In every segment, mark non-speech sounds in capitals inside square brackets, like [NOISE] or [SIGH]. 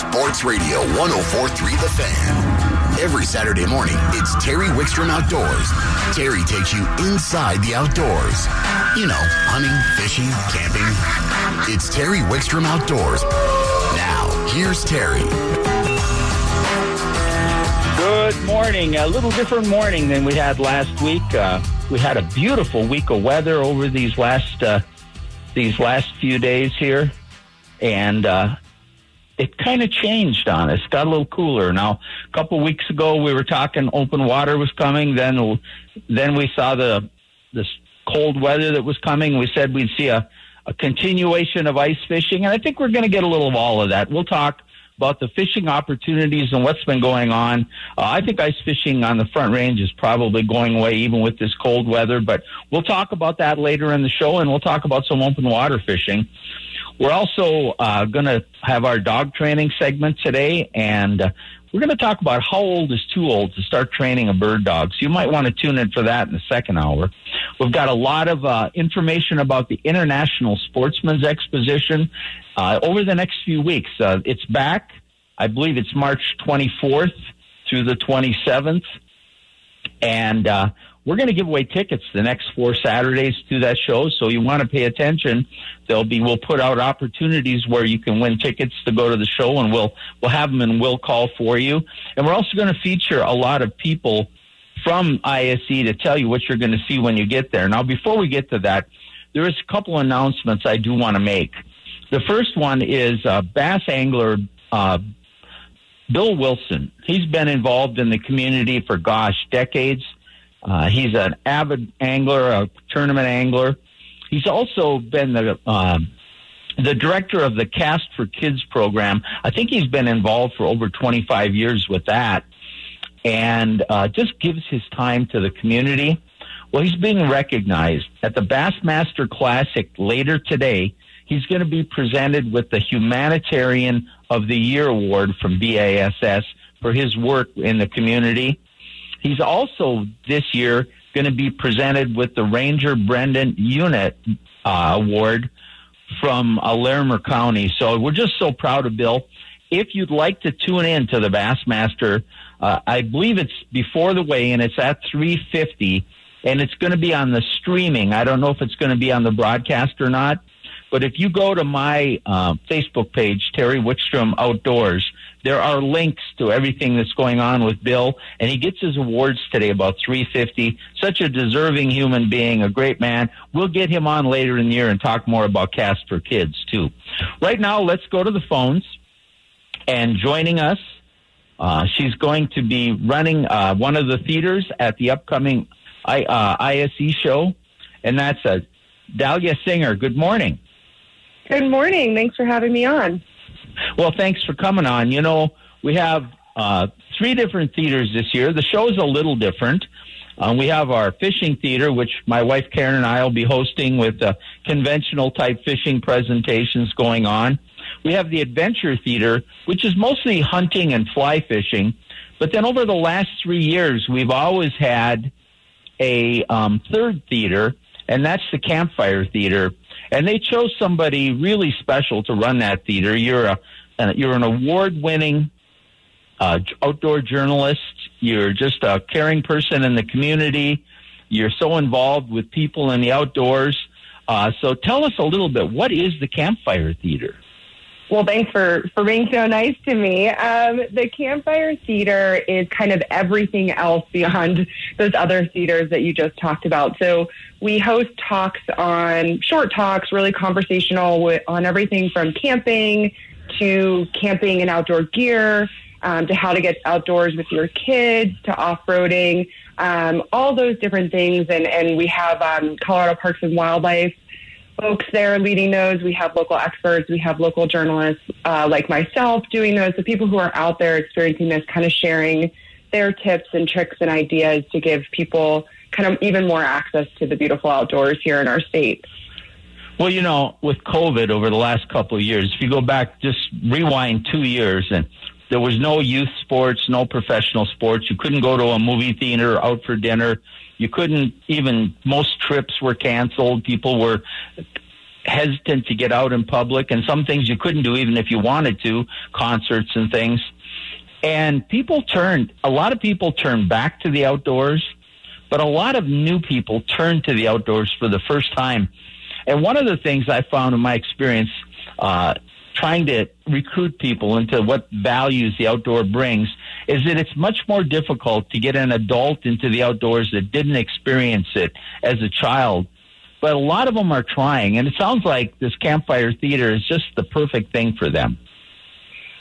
Sports Radio 1043 The Fan. Every Saturday morning, it's Terry Wickstrom Outdoors. Terry takes you inside the outdoors. You know, hunting, fishing, camping. It's Terry Wickstrom Outdoors. Now, here's Terry. Good morning. A little different morning than we had last week. Uh, we had a beautiful week of weather over these last uh, these last few days here, and uh, it kind of changed on us. Got a little cooler. Now, a couple weeks ago, we were talking open water was coming. Then, then we saw the this cold weather that was coming. We said we'd see a, a continuation of ice fishing, and I think we're going to get a little of all of that. We'll talk about the fishing opportunities and what's been going on. Uh, I think ice fishing on the Front Range is probably going away even with this cold weather, but we'll talk about that later in the show, and we'll talk about some open water fishing. We're also uh, going to have our dog training segment today, and uh, we're going to talk about how old is too old to start training a bird dog. So you might want to tune in for that in the second hour. We've got a lot of uh, information about the International Sportsman's Exposition uh, over the next few weeks. Uh, it's back. I believe it's March 24th through the 27th. And uh, we're going to give away tickets the next four Saturdays to that show. So you want to pay attention. There'll be we'll put out opportunities where you can win tickets to go to the show, and we'll we'll have them and we'll call for you. And we're also going to feature a lot of people from ISE to tell you what you're going to see when you get there. Now, before we get to that, there is a couple announcements I do want to make. The first one is uh, bass angler uh, Bill Wilson. He's been involved in the community for gosh decades. Uh, he's an avid angler, a tournament angler. He's also been the um, the director of the Cast for Kids program. I think he's been involved for over 25 years with that, and uh, just gives his time to the community. Well, he's being recognized at the Bassmaster Classic later today. He's going to be presented with the Humanitarian of the Year award from BASS for his work in the community. He's also this year going to be presented with the Ranger Brendan Unit uh, Award from uh, Larimer County. So we're just so proud of Bill. If you'd like to tune in to the Bassmaster, uh, I believe it's before the weigh and It's at 350, and it's going to be on the streaming. I don't know if it's going to be on the broadcast or not. But if you go to my uh, Facebook page, Terry Wickstrom Outdoors, there are links to everything that's going on with Bill, and he gets his awards today about 350. Such a deserving human being, a great man. We'll get him on later in the year and talk more about Cast for Kids too. Right now, let's go to the phones. And joining us, uh, she's going to be running uh, one of the theaters at the upcoming I, uh, ISE show, and that's uh, Dahlia Singer. Good morning. Good morning. Thanks for having me on. Well, thanks for coming on. You know, we have uh, three different theaters this year. The show is a little different. Um, we have our fishing theater, which my wife Karen and I will be hosting with uh, conventional type fishing presentations going on. We have the adventure theater, which is mostly hunting and fly fishing. But then over the last three years, we've always had a um, third theater, and that's the campfire theater and they chose somebody really special to run that theater. You're a uh, you're an award winning uh, outdoor journalist. You're just a caring person in the community. You're so involved with people in the outdoors. Uh, so tell us a little bit. What is the Campfire Theater? Well, thanks for, for being so nice to me. Um, the Campfire Theater is kind of everything else beyond [LAUGHS] those other theaters that you just talked about. So we host talks on short talks, really conversational with, on everything from camping to camping and outdoor gear, um, to how to get outdoors with your kids, to off roading, um, all those different things. And, and we have um, Colorado Parks and Wildlife folks there leading those. We have local experts. We have local journalists uh, like myself doing those. The people who are out there experiencing this, kind of sharing their tips and tricks and ideas to give people kind of even more access to the beautiful outdoors here in our state. Well, you know, with COVID over the last couple of years, if you go back, just rewind two years, and there was no youth sports, no professional sports. You couldn't go to a movie theater, out for dinner. You couldn't even, most trips were canceled. People were hesitant to get out in public, and some things you couldn't do even if you wanted to, concerts and things. And people turned, a lot of people turned back to the outdoors, but a lot of new people turned to the outdoors for the first time. And one of the things I found in my experience, uh, trying to recruit people into what values the outdoor brings is that it's much more difficult to get an adult into the outdoors that didn't experience it as a child. But a lot of them are trying, and it sounds like this campfire theater is just the perfect thing for them.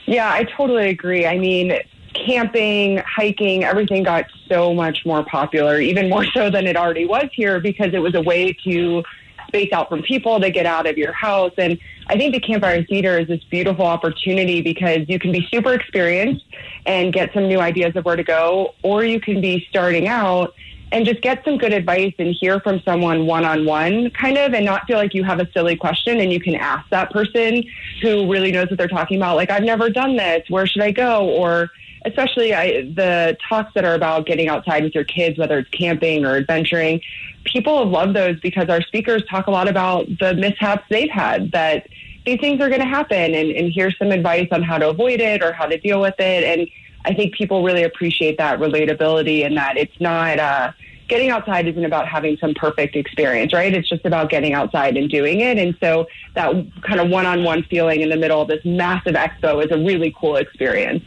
Yeah, I totally agree. I mean, camping, hiking, everything got so much more popular, even more so than it already was here because it was a way to space out from people, to get out of your house. And I think the Campfire Theater is this beautiful opportunity because you can be super experienced and get some new ideas of where to go, or you can be starting out and just get some good advice and hear from someone one on one, kind of, and not feel like you have a silly question and you can ask that person who really knows what they're talking about. Like, I've never done this. Where should I go? Or, especially I, the talks that are about getting outside with your kids, whether it's camping or adventuring, people love those because our speakers talk a lot about the mishaps they've had that these things are going to happen and, and here's some advice on how to avoid it or how to deal with it. And I think people really appreciate that relatability and that it's not, uh, getting outside isn't about having some perfect experience, right? It's just about getting outside and doing it. And so that kind of one on one feeling in the middle of this massive expo is a really cool experience.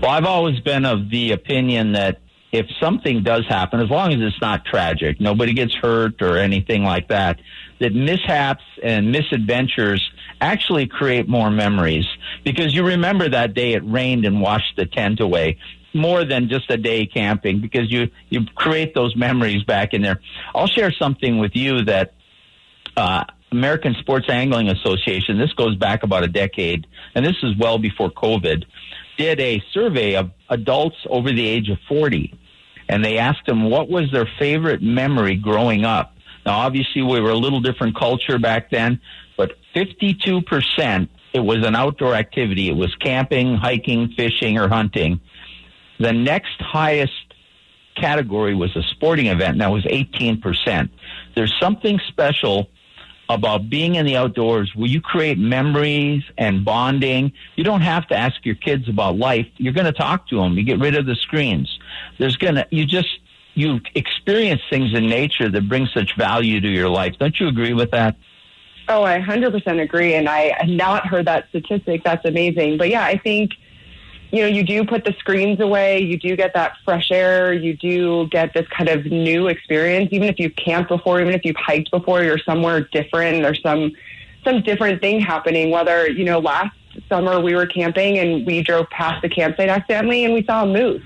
Well, I've always been of the opinion that if something does happen, as long as it's not tragic, nobody gets hurt or anything like that, that mishaps and misadventures actually create more memories because you remember that day it rained and washed the tent away more than just a day camping because you you create those memories back in there. I'll share something with you that uh, American Sports Angling Association. This goes back about a decade, and this is well before COVID. Did a survey of adults over the age of forty, and they asked them what was their favorite memory growing up. Now, obviously, we were a little different culture back then, but fifty-two percent it was an outdoor activity. It was camping, hiking, fishing, or hunting. The next highest category was a sporting event, and that was 18%. There's something special about being in the outdoors where you create memories and bonding. You don't have to ask your kids about life. You're going to talk to them. You get rid of the screens. There's going to, you just, you experience things in nature that bring such value to your life. Don't you agree with that? Oh, I 100% agree. And I had not heard that statistic. That's amazing. But yeah, I think you know, you do put the screens away, you do get that fresh air, you do get this kind of new experience. Even if you've camped before, even if you've hiked before, you're somewhere different. There's some some different thing happening. Whether you know, last summer we were camping and we drove past the campsite accidentally and we saw a moose.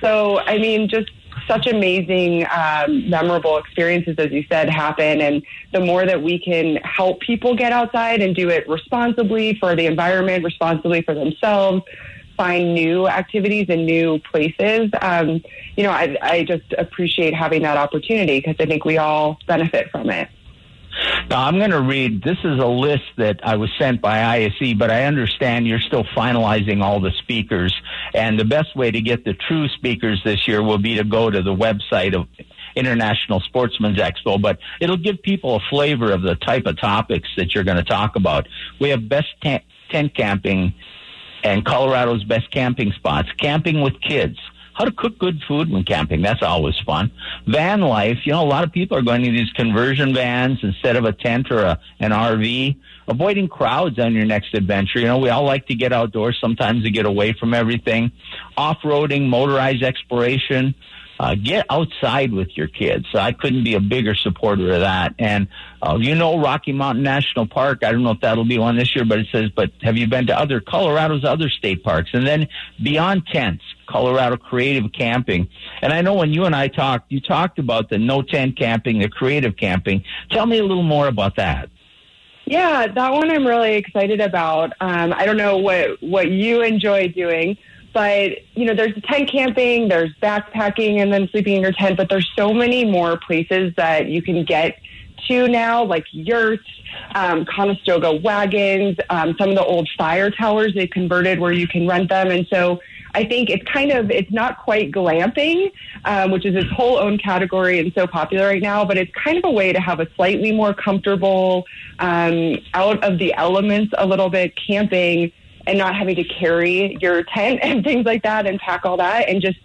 So I mean, just such amazing, um, memorable experiences, as you said, happen. And the more that we can help people get outside and do it responsibly for the environment, responsibly for themselves, find new activities and new places. Um, you know, I, I just appreciate having that opportunity because I think we all benefit from it. Now, I'm going to read. This is a list that I was sent by ISE, but I understand you're still finalizing all the speakers. And the best way to get the true speakers this year will be to go to the website of International Sportsman's Expo, but it'll give people a flavor of the type of topics that you're going to talk about. We have best tent camping and Colorado's best camping spots, camping with kids, how to cook good food when camping. That's always fun. Van life, you know, a lot of people are going to these conversion vans instead of a tent or a, an RV. Avoiding crowds on your next adventure. You know, we all like to get outdoors sometimes to get away from everything. Off-roading, motorized exploration, uh, get outside with your kids. So I couldn't be a bigger supporter of that. And uh, you know, Rocky Mountain National Park. I don't know if that'll be one this year, but it says, "But have you been to other Colorado's other state parks?" And then beyond tents, Colorado creative camping. And I know when you and I talked, you talked about the no tent camping, the creative camping. Tell me a little more about that. Yeah, that one I'm really excited about. Um, I don't know what what you enjoy doing, but you know, there's tent camping, there's backpacking, and then sleeping in your tent. But there's so many more places that you can get to now, like yurts, um, Conestoga wagons, um, some of the old fire towers they've converted where you can rent them. And so I think it's kind of it's not quite glamping, um, which is its whole own category and so popular right now. But it's kind of a way to have a slightly more comfortable, um, out of the elements a little bit camping, and not having to carry your tent [LAUGHS] and things like that and pack all that, and just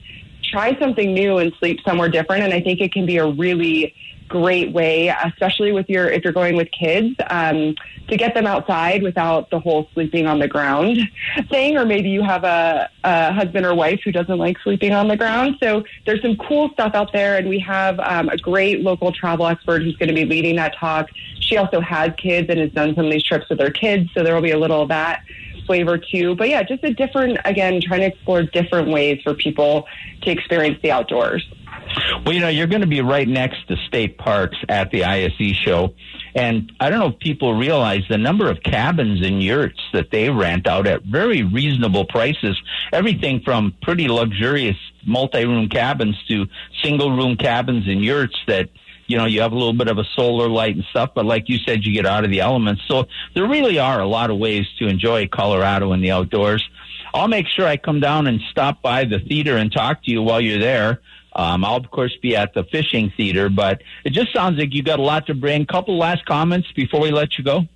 try something new and sleep somewhere different. And I think it can be a really great way, especially with your if you're going with kids, um, to get them outside without the whole sleeping on the ground [LAUGHS] thing. Or maybe you have a, a husband or wife who doesn't like sleeping on the ground. So there's some cool stuff out there, and we have um, a great local travel expert who's going to be leading that talk. She also has kids and has done some of these trips with her kids, so there will be a little of that flavor too. But yeah, just a different, again, trying to explore different ways for people to experience the outdoors. Well, you know, you're going to be right next to state parks at the ISE show. And I don't know if people realize the number of cabins and yurts that they rent out at very reasonable prices. Everything from pretty luxurious multi room cabins to single room cabins and yurts that you know, you have a little bit of a solar light and stuff, but like you said, you get out of the elements. So there really are a lot of ways to enjoy Colorado in the outdoors. I'll make sure I come down and stop by the theater and talk to you while you're there. Um, I'll of course be at the fishing theater, but it just sounds like you got a lot to bring. Couple last comments before we let you go.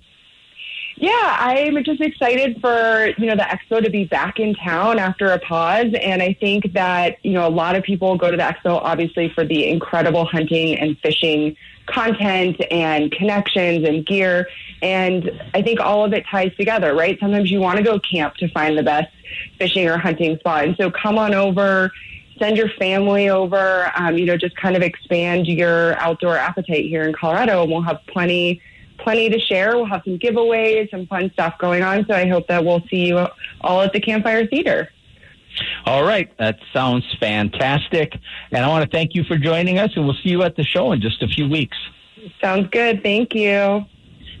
Yeah, I'm just excited for, you know, the expo to be back in town after a pause. And I think that, you know, a lot of people go to the expo obviously for the incredible hunting and fishing content and connections and gear. And I think all of it ties together, right? Sometimes you want to go camp to find the best fishing or hunting spot. And so come on over, send your family over, um, you know, just kind of expand your outdoor appetite here in Colorado, and we'll have plenty. Plenty to share. We'll have some giveaways, some fun stuff going on. So I hope that we'll see you all at the Campfire Theater. All right, that sounds fantastic. And I want to thank you for joining us, and we'll see you at the show in just a few weeks. Sounds good. Thank you.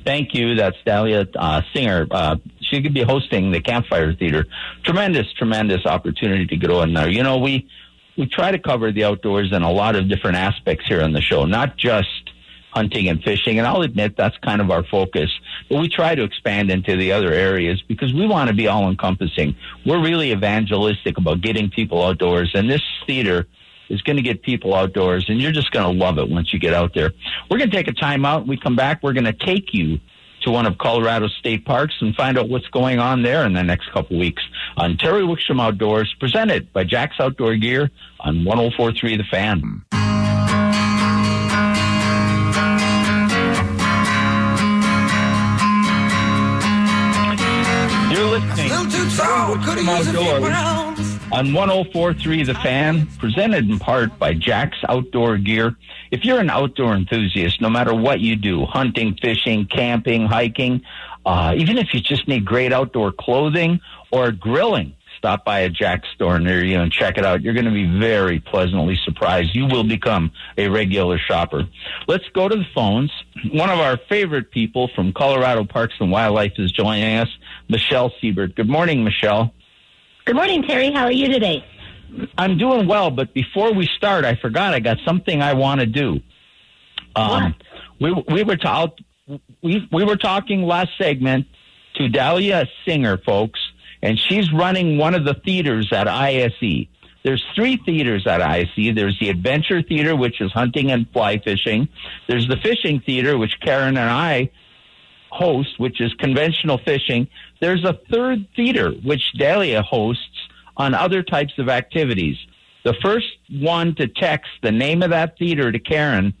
Thank you. That's Dahlia uh, Singer. Uh, she could be hosting the Campfire Theater. Tremendous, tremendous opportunity to go in there. You know, we we try to cover the outdoors in a lot of different aspects here on the show, not just hunting and fishing. And I'll admit that's kind of our focus, but we try to expand into the other areas because we want to be all encompassing. We're really evangelistic about getting people outdoors, and this theater is going to get people outdoors, and you're just going to love it once you get out there. We're going to take a time out. We come back. We're going to take you to one of Colorado state parks and find out what's going on there in the next couple weeks on Terry Wickstrom Outdoors, presented by Jack's Outdoor Gear on 1043 The Fan. Terry Wickstrom Outdoors on 1043 The Fan, presented in part by Jack's Outdoor Gear. If you're an outdoor enthusiast, no matter what you do, hunting, fishing, camping, hiking, uh, even if you just need great outdoor clothing or grilling, stop by a Jack's store near you and check it out. You're going to be very pleasantly surprised. You will become a regular shopper. Let's go to the phones. One of our favorite people from Colorado Parks and Wildlife is joining us, Michelle Siebert. Good morning, Michelle. Good morning, Terry. How are you today? I'm doing well, but before we start, I forgot I got something I want to do. Um, we we were ta- we we were talking last segment to Dahlia Singer, folks, and she's running one of the theaters at ISE. There's three theaters at ISE. There's the Adventure Theater, which is hunting and fly fishing. There's the Fishing Theater, which Karen and I host, which is conventional fishing. There's a third theater, which Dahlia hosts on other types of activities. The first one to text the name of that theater to Karen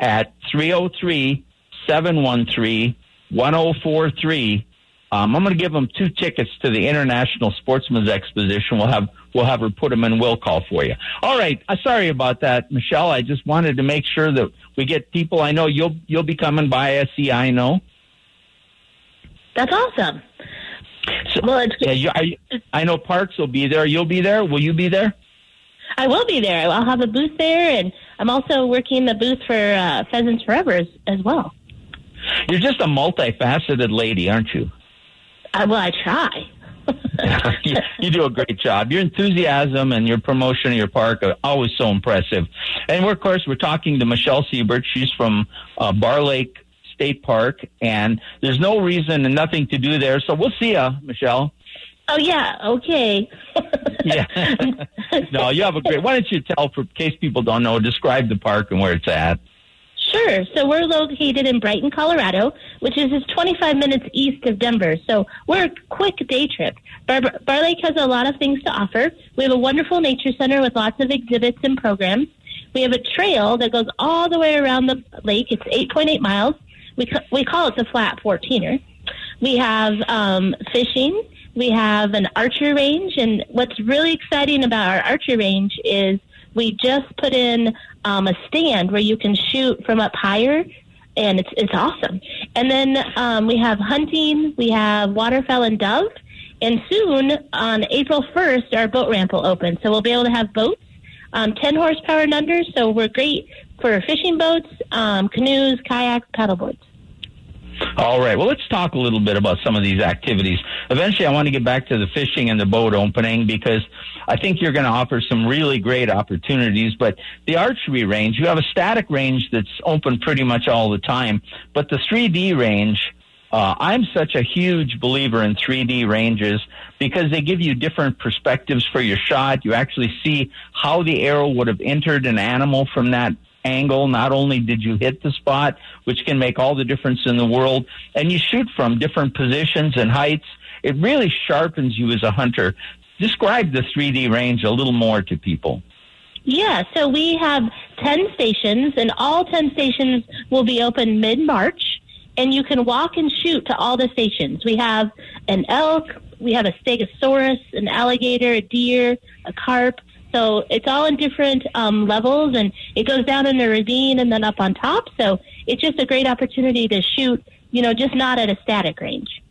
at 303 713 1043. Um, I'm going to give them two tickets to the International Sportsman's Exposition. We'll have we'll have her put them in will call for you. All right. Uh, sorry about that, Michelle. I just wanted to make sure that we get people. I know you'll you'll be coming by SC. I know. That's awesome. So, well, it's yeah. You, I, I know Parks will be there. You'll be there. Will you be there? I will be there. I'll have a booth there, and I'm also working the booth for uh, Pheasants Forever as, as well. You're just a multifaceted lady, aren't you? Uh, well, I try. [LAUGHS] you, you, do a great job. Your enthusiasm and your promotion of your park are always so impressive. And we're, of course, we're talking to Michelle Siebert. She's from uh, Barr Lake State Park, and there's no reason and nothing to do there. So we'll see you, Michelle. Oh yeah, okay. [LAUGHS] yeah. [LAUGHS] no, you have a great. Why don't you tell, for case people don't know, describe the park and where it's at. Sure. So we're located in Brighton, Colorado, which is just 25 minutes east of Denver. So we're a quick day trip. Barr, Barr Lake has a lot of things to offer. We have a wonderful nature center with lots of exhibits and programs. We have a trail that goes all the way around the lake. It's 8.8 miles. We, we call it the flat 14er. We have um, fishing. We have an archery range. And what's really exciting about our archery range is we just put in um, a stand where you can shoot from up higher and it's it's awesome. And then um, we have hunting, we have waterfowl and dove, and soon on April first, our boat ramp will open, so we'll be able to have boats, um, ten horsepower and under. So we're great for fishing boats, um, canoes, kayaks, paddleboards. All right. Well, let's talk a little bit about some of these activities. Eventually, I want to get back to the fishing and the boat opening because I think you're going to offer some really great opportunities. But the archery range, you have a static range that's open pretty much all the time. But the 3D range, uh, I'm such a huge believer in 3D ranges because they give you different perspectives for your shot. You actually see how the arrow would have entered an animal from that angle. Not only did you hit the spot, which can make all the difference in the world, and you shoot from different positions and heights. It really sharpens you as a hunter. Describe the 3D range a little more to people. Yeah, so we have 10 stations, and all 10 stations will be open mid March, and you can walk and shoot to all the stations. We have an elk, we have a stegosaurus, an alligator, a deer, a carp. So it's all in different um, levels, and it goes down in a ravine and then up on top. So it's just a great opportunity to shoot, you know, just not at a static range.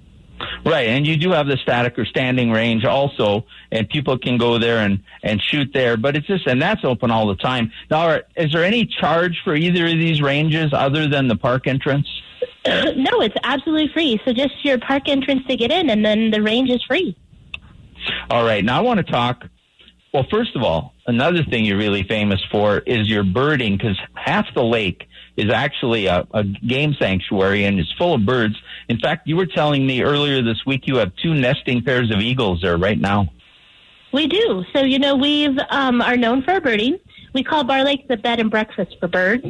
Right, and you do have the static or standing range also, and people can go there and and shoot there. But it's just and that's open all the time. Now, is there any charge for either of these ranges other than the park entrance? [CLEARS THROAT] no, it's absolutely free. So just your park entrance to get in, and then the range is free. All right. Now I want to talk well, first of all, another thing you're really famous for is your birding because half the lake is actually a, a game sanctuary and it's full of birds. In fact, you were telling me earlier this week you have two nesting pairs of eagles there right now. We do. So, you know, we've um, are known for our birding. We call Barr Lake the bed and breakfast for birds.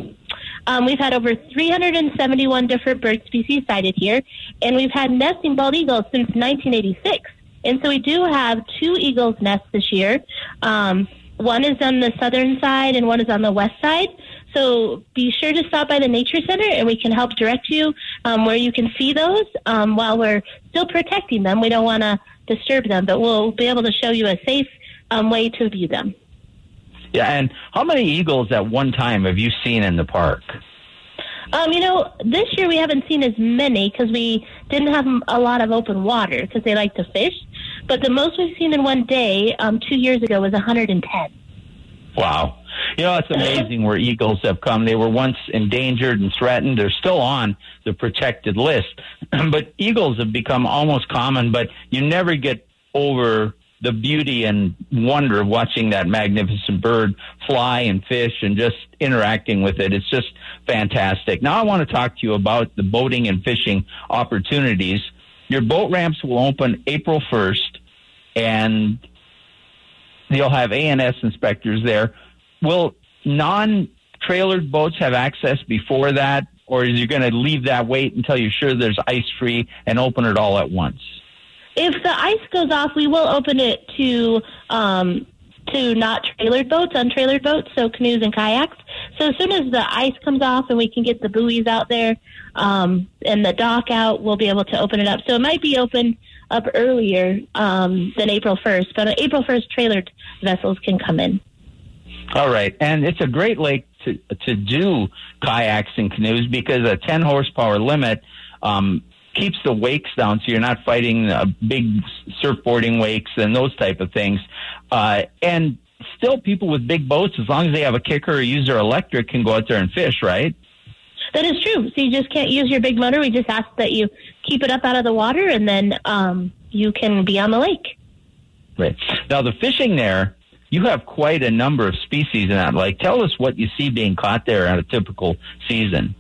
Um, we've had over 371 different bird species sighted here, and we've had nesting bald eagles since 1986. And so we do have two eagles' nests this year. Um, one is on the southern side and one is on the west side. So be sure to stop by the Nature Center and we can help direct you um, where you can see those um, while we're still protecting them. We don't want to disturb them, but we'll be able to show you a safe um, way to view them. Yeah, and how many eagles at one time have you seen in the park? Um, you know, this year we haven't seen as many because we didn't have a lot of open water because they like to fish. But the most we've seen in one day um, two years ago was 110. Wow. You know, it's [LAUGHS] amazing where eagles have come. They were once endangered and threatened. They're still on the protected list. [CLEARS THROAT] but eagles have become almost common, but you never get over the beauty and wonder of watching that magnificent bird fly and fish and just interacting with it. It's just fantastic. Now I want to talk to you about the boating and fishing opportunities. Your boat ramps will open April 1st and you'll have ANS inspectors there. Will non trailered boats have access before that, or is you going to leave that wait until you're sure there's ice free and open it all at once? If the ice goes off, we will open it to um, to not trailered boats, untrailered boats, so canoes and kayaks. So as soon as the ice comes off and we can get the buoys out there um, and the dock out, we'll be able to open it up. So it might be open up earlier um, than April 1st, but on April 1st, trailered vessels can come in. All right, and it's a great lake to to do kayaks and canoes because a 10 horsepower limit. Um, keeps the wakes down so you're not fighting uh, big surfboarding wakes and those type of things. Uh, and still people with big boats, as long as they have a kicker or use their electric, can go out there and fish, right? That is true. So you just can't use your big motor. We just ask that you keep it up out of the water and then um, you can be on the lake. Right. Now, the fishing there, you have quite a number of species in that lake. Tell us what you see being caught there on a typical season.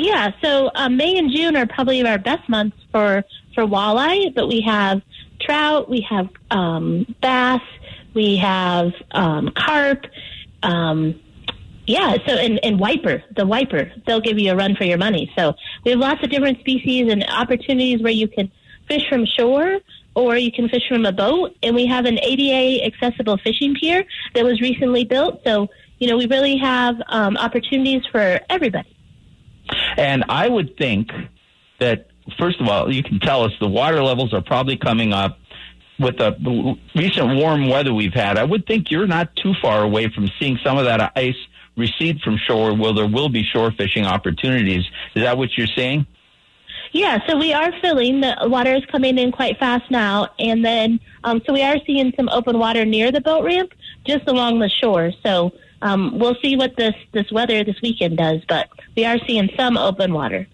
Yeah, so um, May and June are probably our best months for for walleye, but we have trout, we have um, bass, we have um, carp. Um, yeah, so and, and wiper, the wiper, they'll give you a run for your money. So we have lots of different species and opportunities where you can fish from shore or you can fish from a boat. And we have an ADA accessible fishing pier that was recently built. So, you know, we really have um, opportunities for everybody. And I would think that, first of all, you can tell us the water levels are probably coming up with the recent warm weather we've had. I would think you're not too far away from seeing some of that ice recede from shore, well, there will be shore fishing opportunities. Is that what you're saying? Yeah, so we are filling. The water is coming in quite fast now, and then um, so we are seeing some open water near the boat ramp, just along the shore. So um, we'll see what this this weather this weekend does, but we are seeing some open water.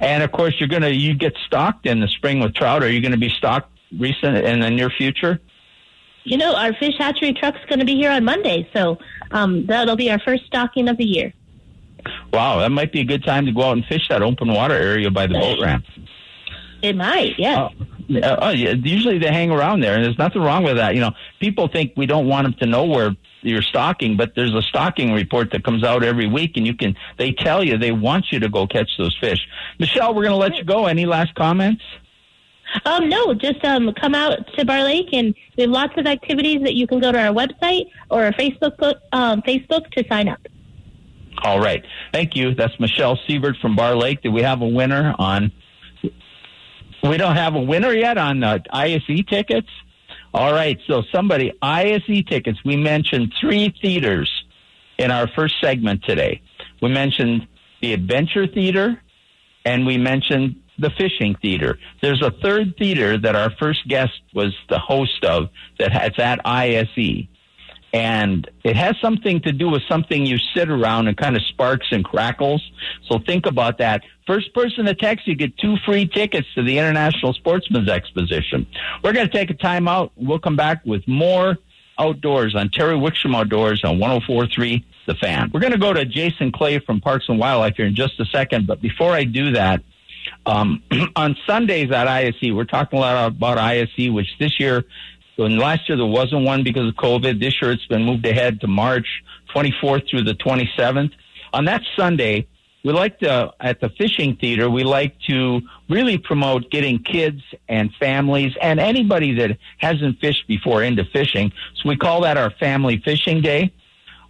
And of course, you're gonna you get stocked in the spring with trout. Are you going to be stocked recent in the near future? You know, our fish hatchery truck's going to be here on Monday, so um, that'll be our first stocking of the year. Wow, that might be a good time to go out and fish that open water area by the boat [LAUGHS] ramp. It might, yeah. Uh, oh, yeah. Usually they hang around there, and there's nothing wrong with that. You know, people think we don't want them to know where you're stocking, but there's a stocking report that comes out every week, and you can. They tell you they want you to go catch those fish. Michelle, we're going to let you go. Any last comments? Um, no, just um, come out to Barr Lake, and we have lots of activities that you can go to our website or our Facebook um, Facebook to sign up. All right, thank you. That's Michelle Siebert from Barr Lake. Do we have a winner on? We don't have a winner yet on uh, ISE tickets. All right, so somebody ISE tickets. We mentioned three theaters in our first segment today. We mentioned the Adventure Theater, and we mentioned the Fishing Theater. There's a third theater that our first guest was the host of that has at ISE. And it has something to do with something you sit around and kind of sparks and crackles. So think about that. First person to text, you get two free tickets to the International Sportsman's Exposition. We're going to take a time out. We'll come back with more outdoors on Terry Wickstrom Outdoors on 1043 The Fan. We're going to go to Jason Clay from Parks and Wildlife here in just a second. But before I do that, um, [CLEARS THROAT] on Sundays at ISE, we're talking a lot about ISE, which this year, and last year there wasn't one because of COVID. This year it's been moved ahead to March 24th through the 27th. On that Sunday, we like to, at the fishing theater, we like to really promote getting kids and families and anybody that hasn't fished before into fishing. So we call that our family fishing day.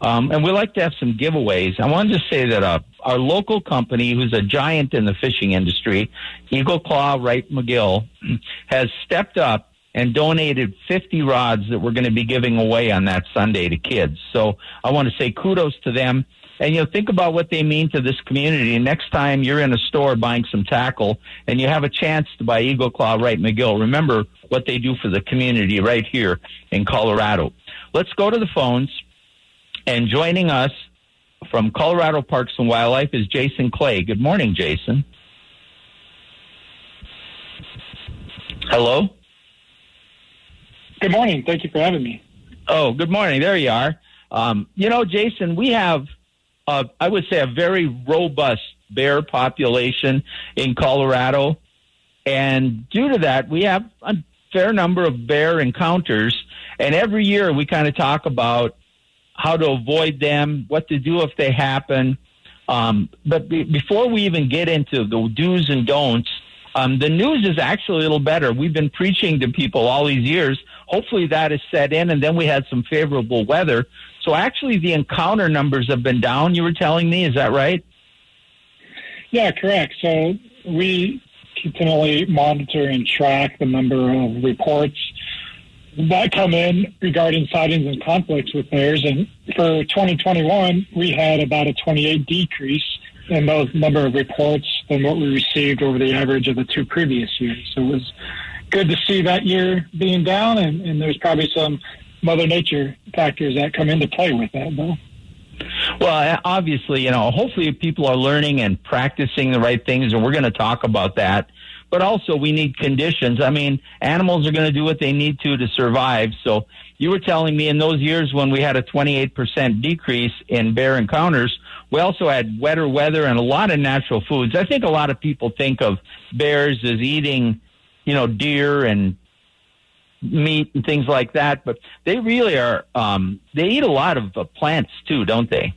Um, and we like to have some giveaways. I wanted to say that uh, our local company, who's a giant in the fishing industry, Eagle Claw Wright McGill, [CLEARS THROAT] has stepped up and donated 50 rods that we're going to be giving away on that Sunday to kids. So I want to say kudos to them. And you know, think about what they mean to this community. Next time you're in a store buying some tackle and you have a chance to buy Eagle Claw Wright McGill, remember what they do for the community right here in Colorado. Let's go to the phones. And joining us from Colorado Parks and Wildlife is Jason Clay. Good morning, Jason. Hello? Good morning. Thank you for having me. Oh, good morning. There you are. Um, you know, Jason, we have, uh, I would say, a very robust bear population in Colorado. And due to that, we have a fair number of bear encounters. And every year we kind of talk about how to avoid them, what to do if they happen. Um, but be, before we even get into the do's and don'ts, um, the news is actually a little better. We've been preaching to people all these years. Hopefully that is set in, and then we had some favorable weather. So actually, the encounter numbers have been down. You were telling me, is that right? Yeah, correct. So we continually monitor and track the number of reports that come in regarding sightings and conflicts with bears. And for 2021, we had about a 28 decrease in those number of reports than what we received over the average of the two previous years. So it was good to see that year being down, and, and there's probably some Mother Nature factors that come into play with that, though. Well, obviously, you know, hopefully people are learning and practicing the right things, and we're going to talk about that but also we need conditions. I mean, animals are going to do what they need to to survive. So you were telling me in those years when we had a 28% decrease in bear encounters, we also had wetter weather and a lot of natural foods. I think a lot of people think of bears as eating you know, deer and meat and things like that. But they really are. Um, they eat a lot of uh, plants too, don't they?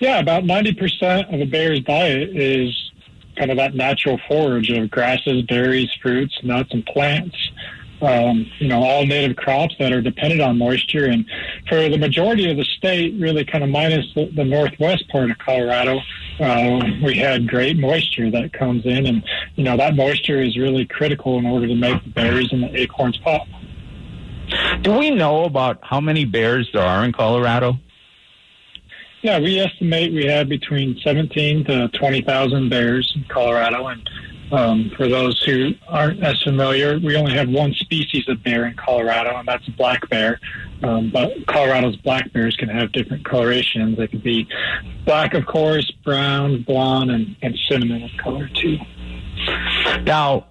Yeah, about ninety percent of a bear's diet is kind of that natural forage of grasses, berries, fruits, nuts, and plants. Um, you know, all native crops that are dependent on moisture. And for the majority of the state, really kind of minus the, the northwest part of Colorado, uh, we had great moisture that comes in. And, you know, that moisture is really critical in order to make the berries and the acorns pop. Do we know about how many bears there are in Colorado? Yeah, we estimate we have between 17 to 20,000 bears in Colorado. And um, for those who aren't as familiar, we only have one species of bear in Colorado, and that's a black bear. Um, but Colorado's black bears can have different colorations. They can be black, of course, brown, blonde, and, and cinnamon in color, too. Now,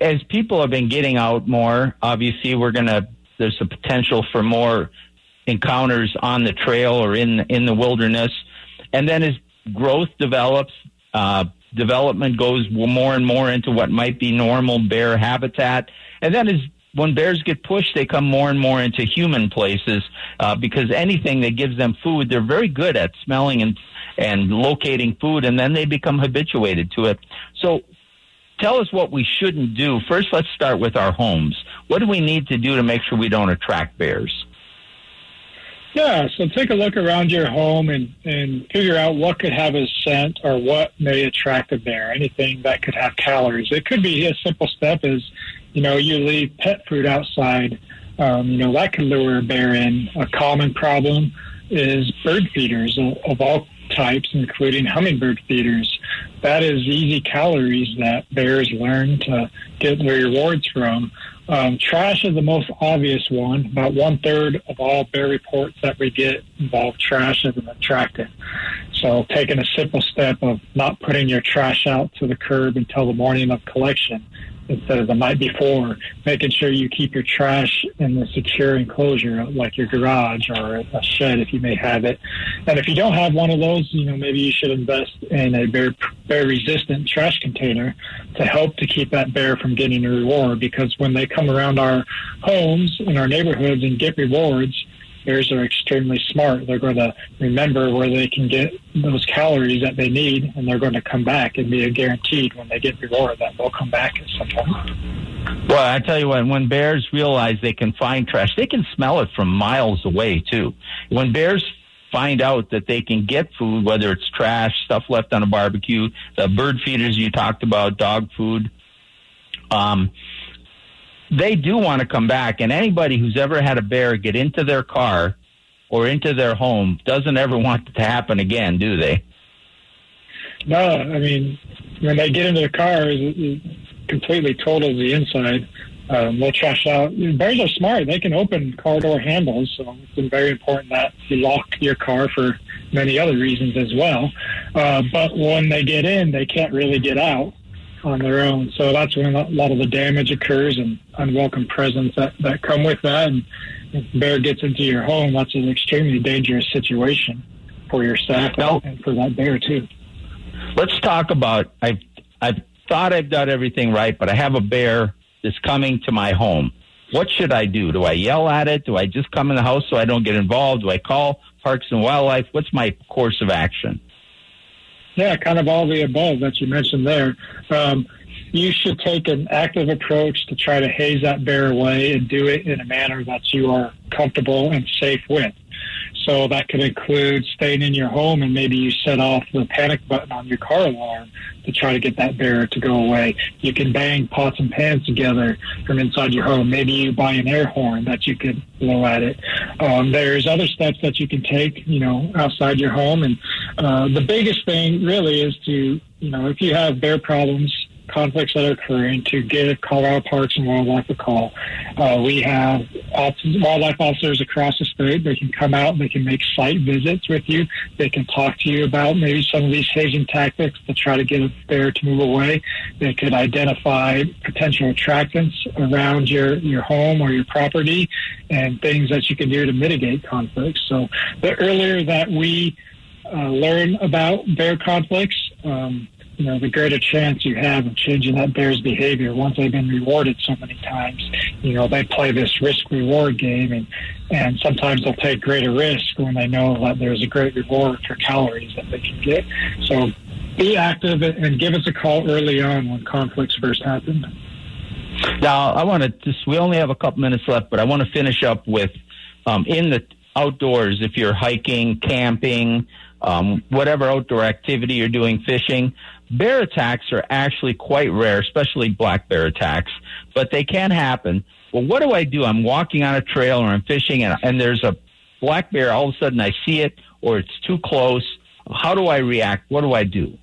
as people have been getting out more, obviously we're going to, there's a potential for more encounters on the trail or in in the wilderness, and then as growth develops, uh, development goes more and more into what might be normal bear habitat, and then as when bears get pushed, they come more and more into human places uh, because anything that gives them food, they're very good at smelling and and locating food, and then they become habituated to it. So, tell us what we shouldn't do. First, let's start with our homes. What do we need to do to make sure we don't attract bears? Yeah, so take a look around your home and, and figure out what could have a scent or what may attract a bear, anything that could have calories. It could be a simple step as, you know, you leave pet food outside. Um, you know, that could lure a bear in. A common problem is bird feeders of, of all types, including hummingbird feeders. That is easy calories that bears learn to get their rewards from. Um, trash is the most obvious one. About one third of all bear reports that we get involve trash as an attractant. So taking a simple step of not putting your trash out to the curb until the morning of collection instead of the night before, making sure you keep your trash in the secure enclosure like your garage or a shed if you may have it. And if you don't have one of those, you know, maybe you should invest in a bear, bear resistant trash container to help to keep that bear from getting a reward because when they come around our homes in our neighborhoods and get rewards, bears are extremely smart. They're going to remember where they can get those calories that they need, and they're going to come back and be guaranteed when they get rewarded that they'll come back at some point. Well, I tell you what, when bears realize they can find trash, they can smell it from miles away too. When bears find out that they can get food, whether it's trash, stuff left on a barbecue, the bird feeders you talked about, dog food, um, they do want to come back. And anybody who's ever had a bear get into their car or into their home doesn't ever want it to happen again, do they? No, I mean, when they get into the car, it, completely total the inside. Um, they'll trash out. Bears are smart. They can open car door handles, so it's very important that you lock your car for many other reasons as well. Uh, but when they get in, they can't really get out on their own. So that's when a lot of the damage occurs and unwelcome presence that, that come with that. And if a bear gets into your home, that's an extremely dangerous situation for your staff now, and for that bear too. Let's talk about I've I've thought I've done everything right, but I have a bear that's coming to my home. What should I do? Do I yell at it? Do I just come in the house so I don't get involved? Do I call Parks and Wildlife? What's my course of action? Yeah, kind of all the above that you mentioned there. Um, you should take an active approach to try to haze that bear away and do it in a manner that you are comfortable and safe with. So that could include staying in your home and maybe you set off the panic button on your car alarm to try to get that bear to go away. You can bang pots and pans together from inside your home. Maybe you buy an air horn that you could blow at it. Um, there's other steps that you can take, you know, outside your home. And uh, the biggest thing really is to, you know, if you have bear problems, conflicts that are occurring to give Colorado Parks and Wildlife a call. Uh, we have wildlife officers across the state. They can come out. They can make site visits with you. They can talk to you about maybe some of these hazing tactics to try to get a bear to move away. They could identify potential attractants around your, your home or your property and things that you can do to mitigate conflicts. So the earlier that we uh, learn about bear conflicts, um, you know, the greater chance you have of changing that bear's behavior once they've been rewarded so many times. You know, they play this risk reward game and, and sometimes they'll take greater risk when they know that there's a great reward for calories that they can get. So be active and give us a call early on when conflicts first happen. Now, I want to just, we only have a couple minutes left, but I want to finish up with um, in the outdoors, if you're hiking, camping, um, whatever outdoor activity you're doing, fishing, bear attacks are actually quite rare, especially black bear attacks, but they can happen. Well, what do I do? I'm walking on a trail or I'm fishing and, and there's a black bear. All of a sudden I see it or it's too close. How do I react? What do I do?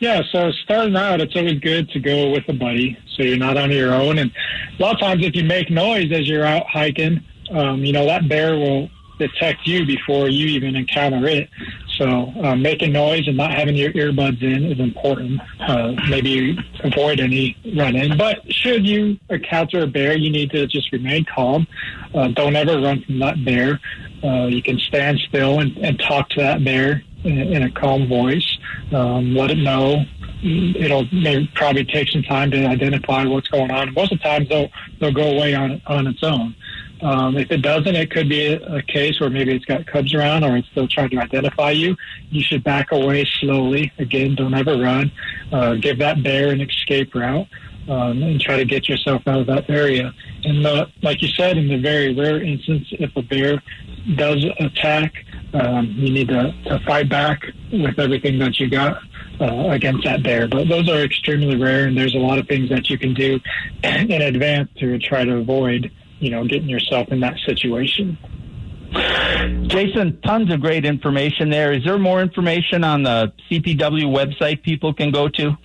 Yeah, so starting out, it's always good to go with a buddy so you're not on your own. And a lot of times, if you make noise as you're out hiking, um, you know, that bear will detect you before you even encounter it. So uh, making noise and not having your earbuds in is important. Uh, maybe avoid any run-in. But should you encounter a bear, you need to just remain calm. Uh, don't ever run from that bear. Uh, you can stand still and, and talk to that bear in, in a calm voice. Um, let it know. It'll probably take some time to identify what's going on. Most of the times, they'll they'll go away on on its own. Um, if it doesn't, it could be a, a, case where maybe it's got cubs around or it's still trying to identify you. You should back away slowly. Again, don't ever run. Uh, give that bear an escape route um, and try to get yourself out of that area. And the, like you said, in the very rare instance, if a bear does attack, um, you need to, to fight back with everything that you got. Uh, against that bear. But those are extremely rare, and there's a lot of things that you can do [CLEARS THROAT] in advance to try to avoid you know, getting yourself in that situation. Jason, tons of great information there. Is there more information on the CPW website people can go to?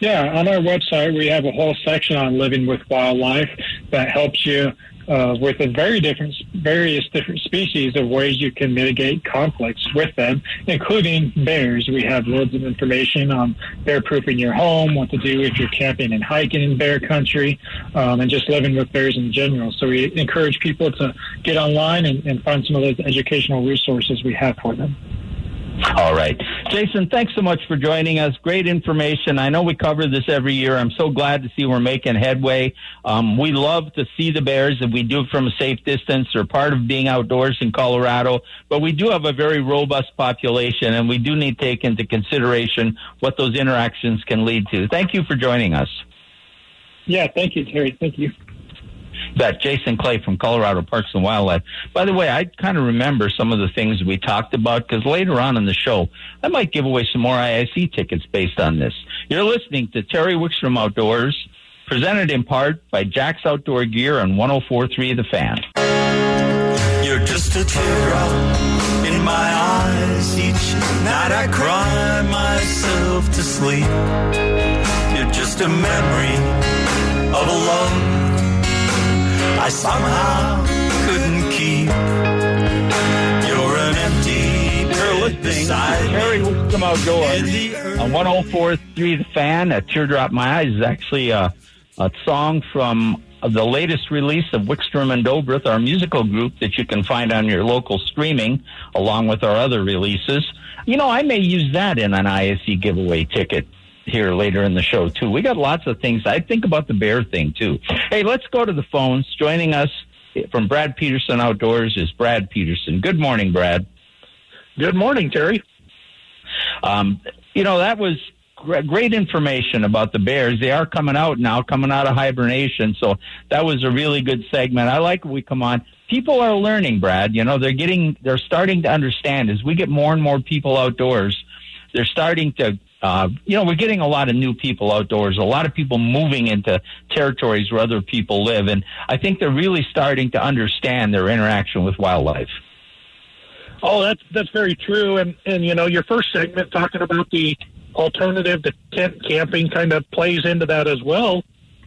Yeah, on our website, we have a whole section on living with wildlife that helps you uh, with a very different, various different species of ways you can mitigate conflicts with them, including bears. We have loads of information on bear proofing your home, what to do if you're camping and hiking in bear country, um, and just living with bears in general. So we encourage people to get online and, and find some of those educational resources we have for them. All right. Jason, thanks so much for joining us. Great information. I know we cover this every year. I'm so glad to see we're making headway. Um, we love to see the bears if we do it from a safe distance or part of being outdoors in Colorado. But we do have a very robust population and we do need to take into consideration what those interactions can lead to. Thank you for joining us. Yeah, thank you, Terry. Thank you that Jason Clay from Colorado Parks and Wildlife. By the way, I kind of remember some of the things we talked about because later on in the show, I might give away some more ISE tickets based on this. You're listening to Terry Wickstrom Outdoors, presented in part by Jack's Outdoor Gear on 104.3 The Fan. You're just a teardrop in my eyes. Each night I cry myself to sleep. You're just a memory of a love I somehow couldn't keep. You're an empty You're listening to Terry Wickstrom Outdoors on 104.3 The oh Fan. A Teardrop My Eyes is actually a, a song from the latest release of Wickstrom and Dobrith, our musical group that you can find on your local streaming, along with our other releases. You know, I may use that in an ISE giveaway ticket here later in the show too. We got lots of things. I think about the bear thing too. Hey, let's go to the phones. Joining us from Brad Peterson Outdoors is Brad Peterson. Good morning, Brad. Good morning, Terry. Um, you know that was great information about the bears. They are coming out now, coming out of hibernation. So that was a really good segment. I like when we come on. People are learning, Brad. You know, they're getting, they're starting to understand as we get more and more people outdoors. They're starting to uh, you know, we're getting a lot of new people outdoors, a lot of people moving into territories where other people live. And I think they're really starting to understand their interaction with wildlife. Oh, that's that's very true. And and you know, your first segment talking about the alternative to tent camping kind of plays into that as well,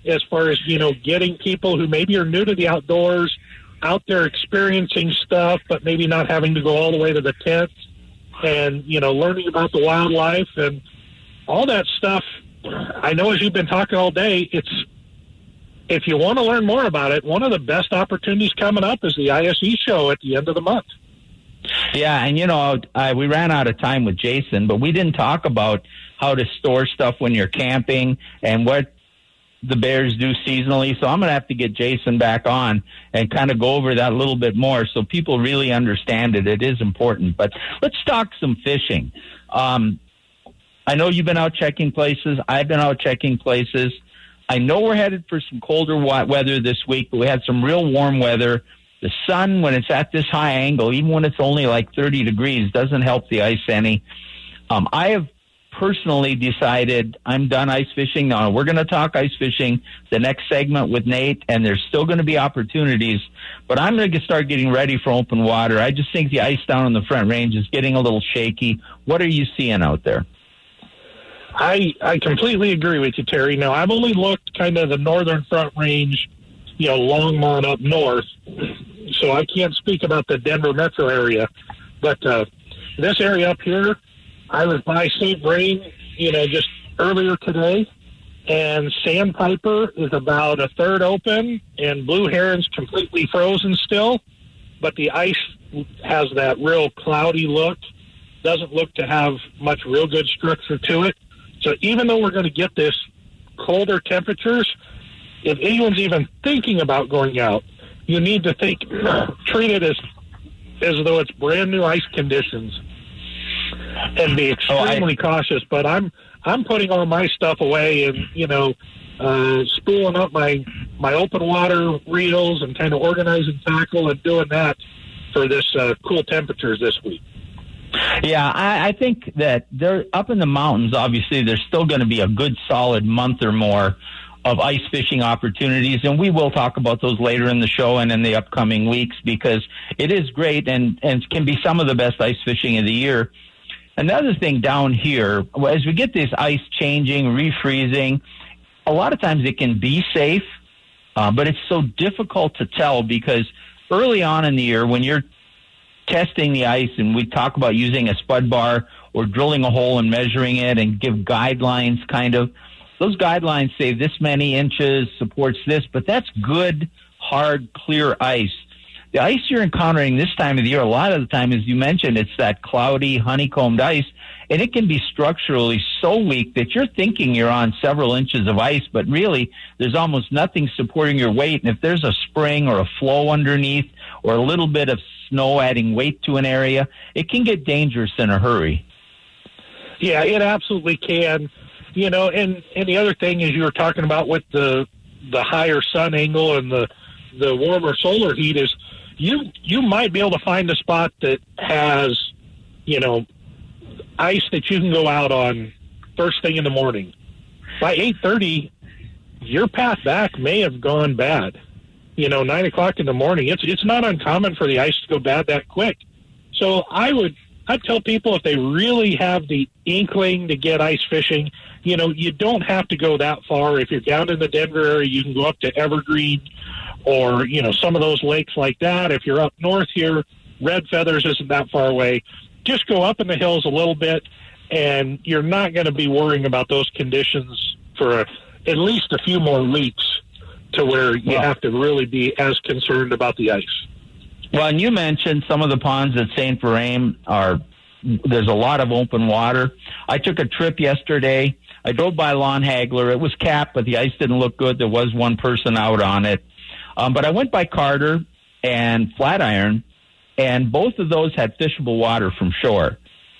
as far as you know, getting people who maybe are new to the outdoors out there experiencing stuff, but maybe not having to go all the way to the tents, and you know, learning about the wildlife and all that stuff. I know as you've been talking all day, it's if you want to learn more about it, one of the best opportunities coming up is the ISE show at the end of the month. Yeah, and you know, I, we ran out of time with Jason, but we didn't talk about how to store stuff when you're camping and what the Bears do seasonally. So I'm going to have to get Jason back on and kind of go over that a little bit more so people really understand it. It is important. But let's talk some fishing. Um, I know you've been out checking places. I've been out checking places. I know we're headed for some colder weather this week, but we had some real warm weather. The sun, when it's at this high angle, even when it's only like 30 degrees, doesn't help the ice any. Um, I have personally decided I'm done ice fishing. Now we're going to talk ice fishing the next segment with Nate, and there's still going to be opportunities. But I'm going to start getting ready for open water. I just think the ice down on the front range is getting a little shaky. What are you seeing out there? I I completely agree with you, Terry. Now I've only looked kind of the northern front range, you know, Longmont up north, so I can't speak about the Denver metro area. But uh, this area up here, I was by St. Vrain, you know, just earlier today, and Sandpiper is about a third open, and Blue Heron's completely frozen still, but the ice has that real cloudy look. Doesn't look to have much real good structure to it. So even though we're going to get this colder temperatures, if anyone's even thinking about going out, you need to think, [CLEARS THROAT] treat it as as though it's brand new ice conditions, and be extremely oh, I, cautious. But I'm I'm putting all my stuff away, and you know, uh, spooling up my my open water reels and kind of organizing tackle and doing that for this uh, cool temperatures this week. Yeah, I, I think that they're up in the mountains. Obviously, there's still going to be a good solid month or more of ice fishing opportunities, and we will talk about those later in the show and in the upcoming weeks because it is great and and can be some of the best ice fishing of the year. Another thing down here, as we get this ice changing, refreezing, a lot of times it can be safe, uh, but it's so difficult to tell because early on in the year when you're testing the ice, and we talk about using a spud bar or drilling a hole and measuring it and give guidelines kind of. Those guidelines say this many inches supports this, but that's good, hard, clear ice. The ice you're encountering this time of the year, a lot of the time, as you mentioned, it's that cloudy, honeycombed ice, and it can be structurally so weak that you're thinking you're on several inches of ice, but really there's almost nothing supporting your weight. And if there's a spring or a flow underneath or a little bit of snow adding weight to an area, it can get dangerous in a hurry. Yeah, it absolutely can. You know, and and the other thing is you were talking about with the the higher sun angle and the the warmer solar heat is you you might be able to find a spot that has you know ice that you can go out on first thing in the morning. By eight thirty, your path back may have gone bad you know, nine o'clock in the morning. It's it's not uncommon for the ice to go bad that quick. So I would I'd tell people if they really have the inkling to get ice fishing, you know, you don't have to go that far. If you're down in the Denver area, you can go up to Evergreen or, you know, some of those lakes like that. If you're up north here, Red Feathers isn't that far away. Just go up in the hills a little bit and you're not going to be worrying about those conditions for at least a few more weeks to where you have to really be as concerned about the ice. Well, and you mentioned some of the ponds at St. Vrain are there's a lot of open water. I took a trip yesterday. I drove by Lon Hagler. It was capped, but the ice didn't look good. There was one person out on it. Um, but I went by Carter and Flatiron, and both of those had fishable water from shore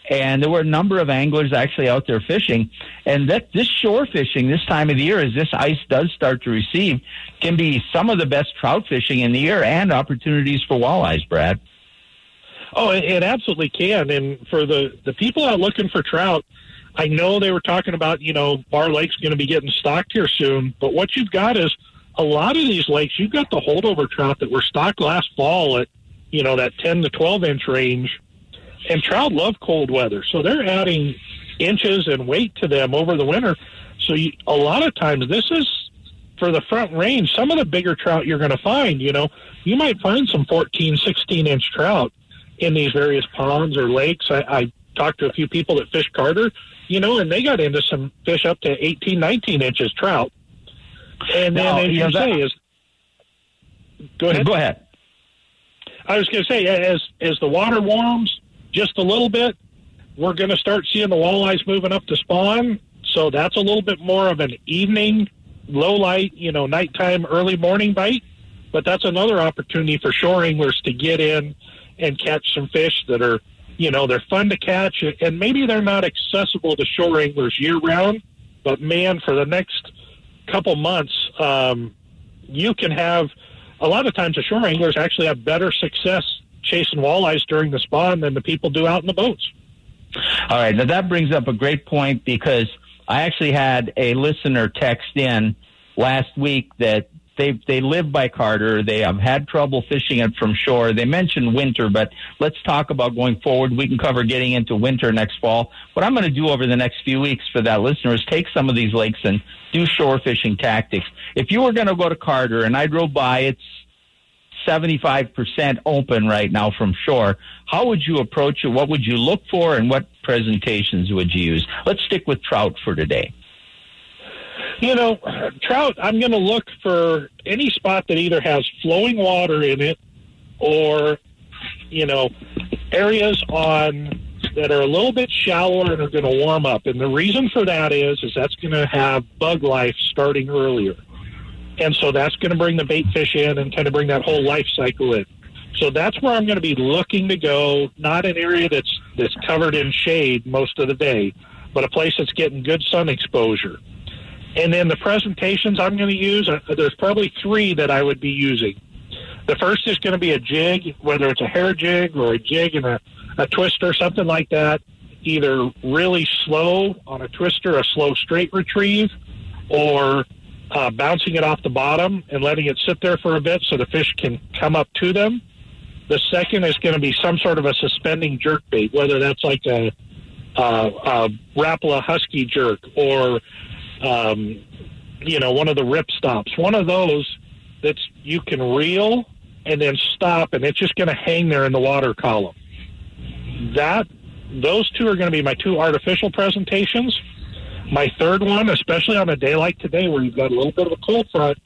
and there were a number of anglers actually out there fishing. And that this shore fishing this time of the year, as this ice does start to recede, can be some of the best trout fishing in the year and opportunities for walleyes, Brad. Oh, it, it absolutely can. And for the the people out looking for trout, I know they were talking about you know Barr Lake's going to be getting stocked here soon, but what you've got is a lot of these lakes. You've got the holdover trout that were stocked last fall at you know that ten to twelve inch range and trout love cold weather, so they're adding inches and weight to them over the winter. So you, a lot of times, this is for the front range. Some of the bigger trout you're going to find, you know, you might find some 14, 16 inch trout in these various ponds or lakes. I, I talked to a few people that fish Carter, you know, and they got into some fish up to 18, 19 inches trout. And then, now, as you, say, is go ahead. Go ahead. I was going to say, as as the water warms just a little bit, we're going to start seeing the walleyes moving up to spawn. So that's a little bit more of an evening, low light, you know, nighttime, early morning bite. But that's another opportunity for shore anglers to get in and catch some fish that are, you know, they're fun to catch, and maybe they're not accessible to shore anglers year round. But man, for the next couple months, um, you can have a lot of times the shore anglers actually have better success chasing walleyes during the spawn than the people do out in the boats. All right, now that brings up a great point because I actually had a listener text in last week that they they live by Carter. They have had trouble fishing it from shore. They mentioned winter, but let's talk about going forward. We can cover getting into winter next fall. What I'm going to do over the next few weeks for that listener is take some of these lakes and do shore fishing tactics. If you were going to go to Carter and I drove by, it's 75% open right now from shore. How would you approach it? What would you look for and what presentations would you use? Let's stick with trout for today. You know, trout, I'm going to look for any spot that either has flowing water in it or, you know, areas on that are a little bit shallower and are going to warm up. And the reason for that is, is that's going to have bug life starting earlier. And so that's going to bring the bait fish in and kind of bring that whole life cycle in. So that's where I'm going to be looking to go, not an area that's that's covered in shade most of the day, but a place that's getting good sun exposure. And then the presentations I'm going to use, uh, there's probably three that I would be using. The first is going to be a jig, whether it's a hair jig or a jig and a, a twister, something like that. Either really slow on a twister, a slow straight retrieve, or uh, bouncing it off the bottom and letting it sit there for a bit so the fish can come up to them. The second is going to be some sort of a suspending jerk bait, whether that's like a, uh, a Rapala Husky jerk or, um, you know, one of the rip stops. One of those that's you can reel and then stop, and it's just going to hang there in the water column. That those two are going to be my two artificial presentations. My third one, especially on a day like today where you've got a little bit of a cold front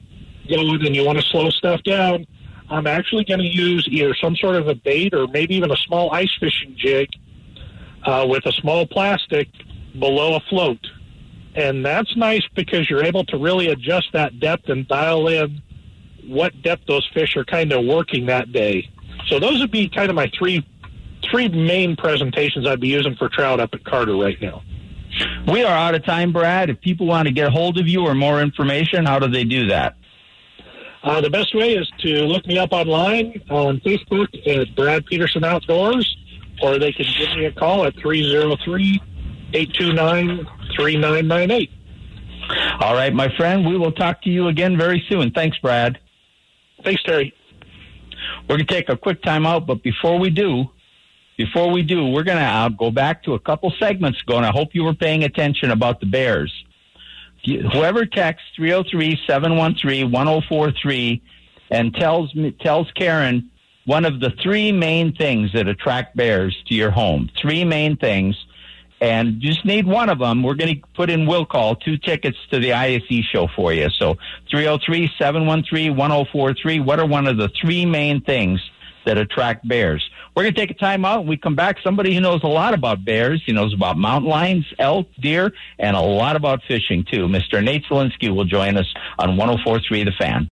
going and you want to slow stuff down, I'm actually going to use either some sort of a bait or maybe even a small ice fishing jig uh, with a small plastic below a float. And that's nice because you're able to really adjust that depth and dial in what depth those fish are kind of working that day. So those would be kind of my three three main presentations I'd be using for trout up at Carter right now. We are out of time, Brad. If people want to get a hold of you or more information, how do they do that? Uh, the best way is to look me up online on Facebook at Brad Peterson Outdoors, or they can give me a call at 303 829 3998. All right, my friend. We will talk to you again very soon. Thanks, Brad. Thanks, Terry. We're going to take a quick time out, but before we do, before we do, we're going to go back to a couple segments ago, and I hope you were paying attention about the Bears. Whoever texts 303-713-1043 and tells me, tells Karen one of the three main things that attract bears to your home. Three main things. And just need one of them. We're going to put in will call two tickets to the ISE show for you. So 303-713-1043. What are one of the three main things that attract bears? We're going to take a time out. When we come back, somebody who knows a lot about bears. He knows about mountain lions, elk, deer, and a lot about fishing too. Mr. Nate Zelinsky will join us on 1043 The Fan.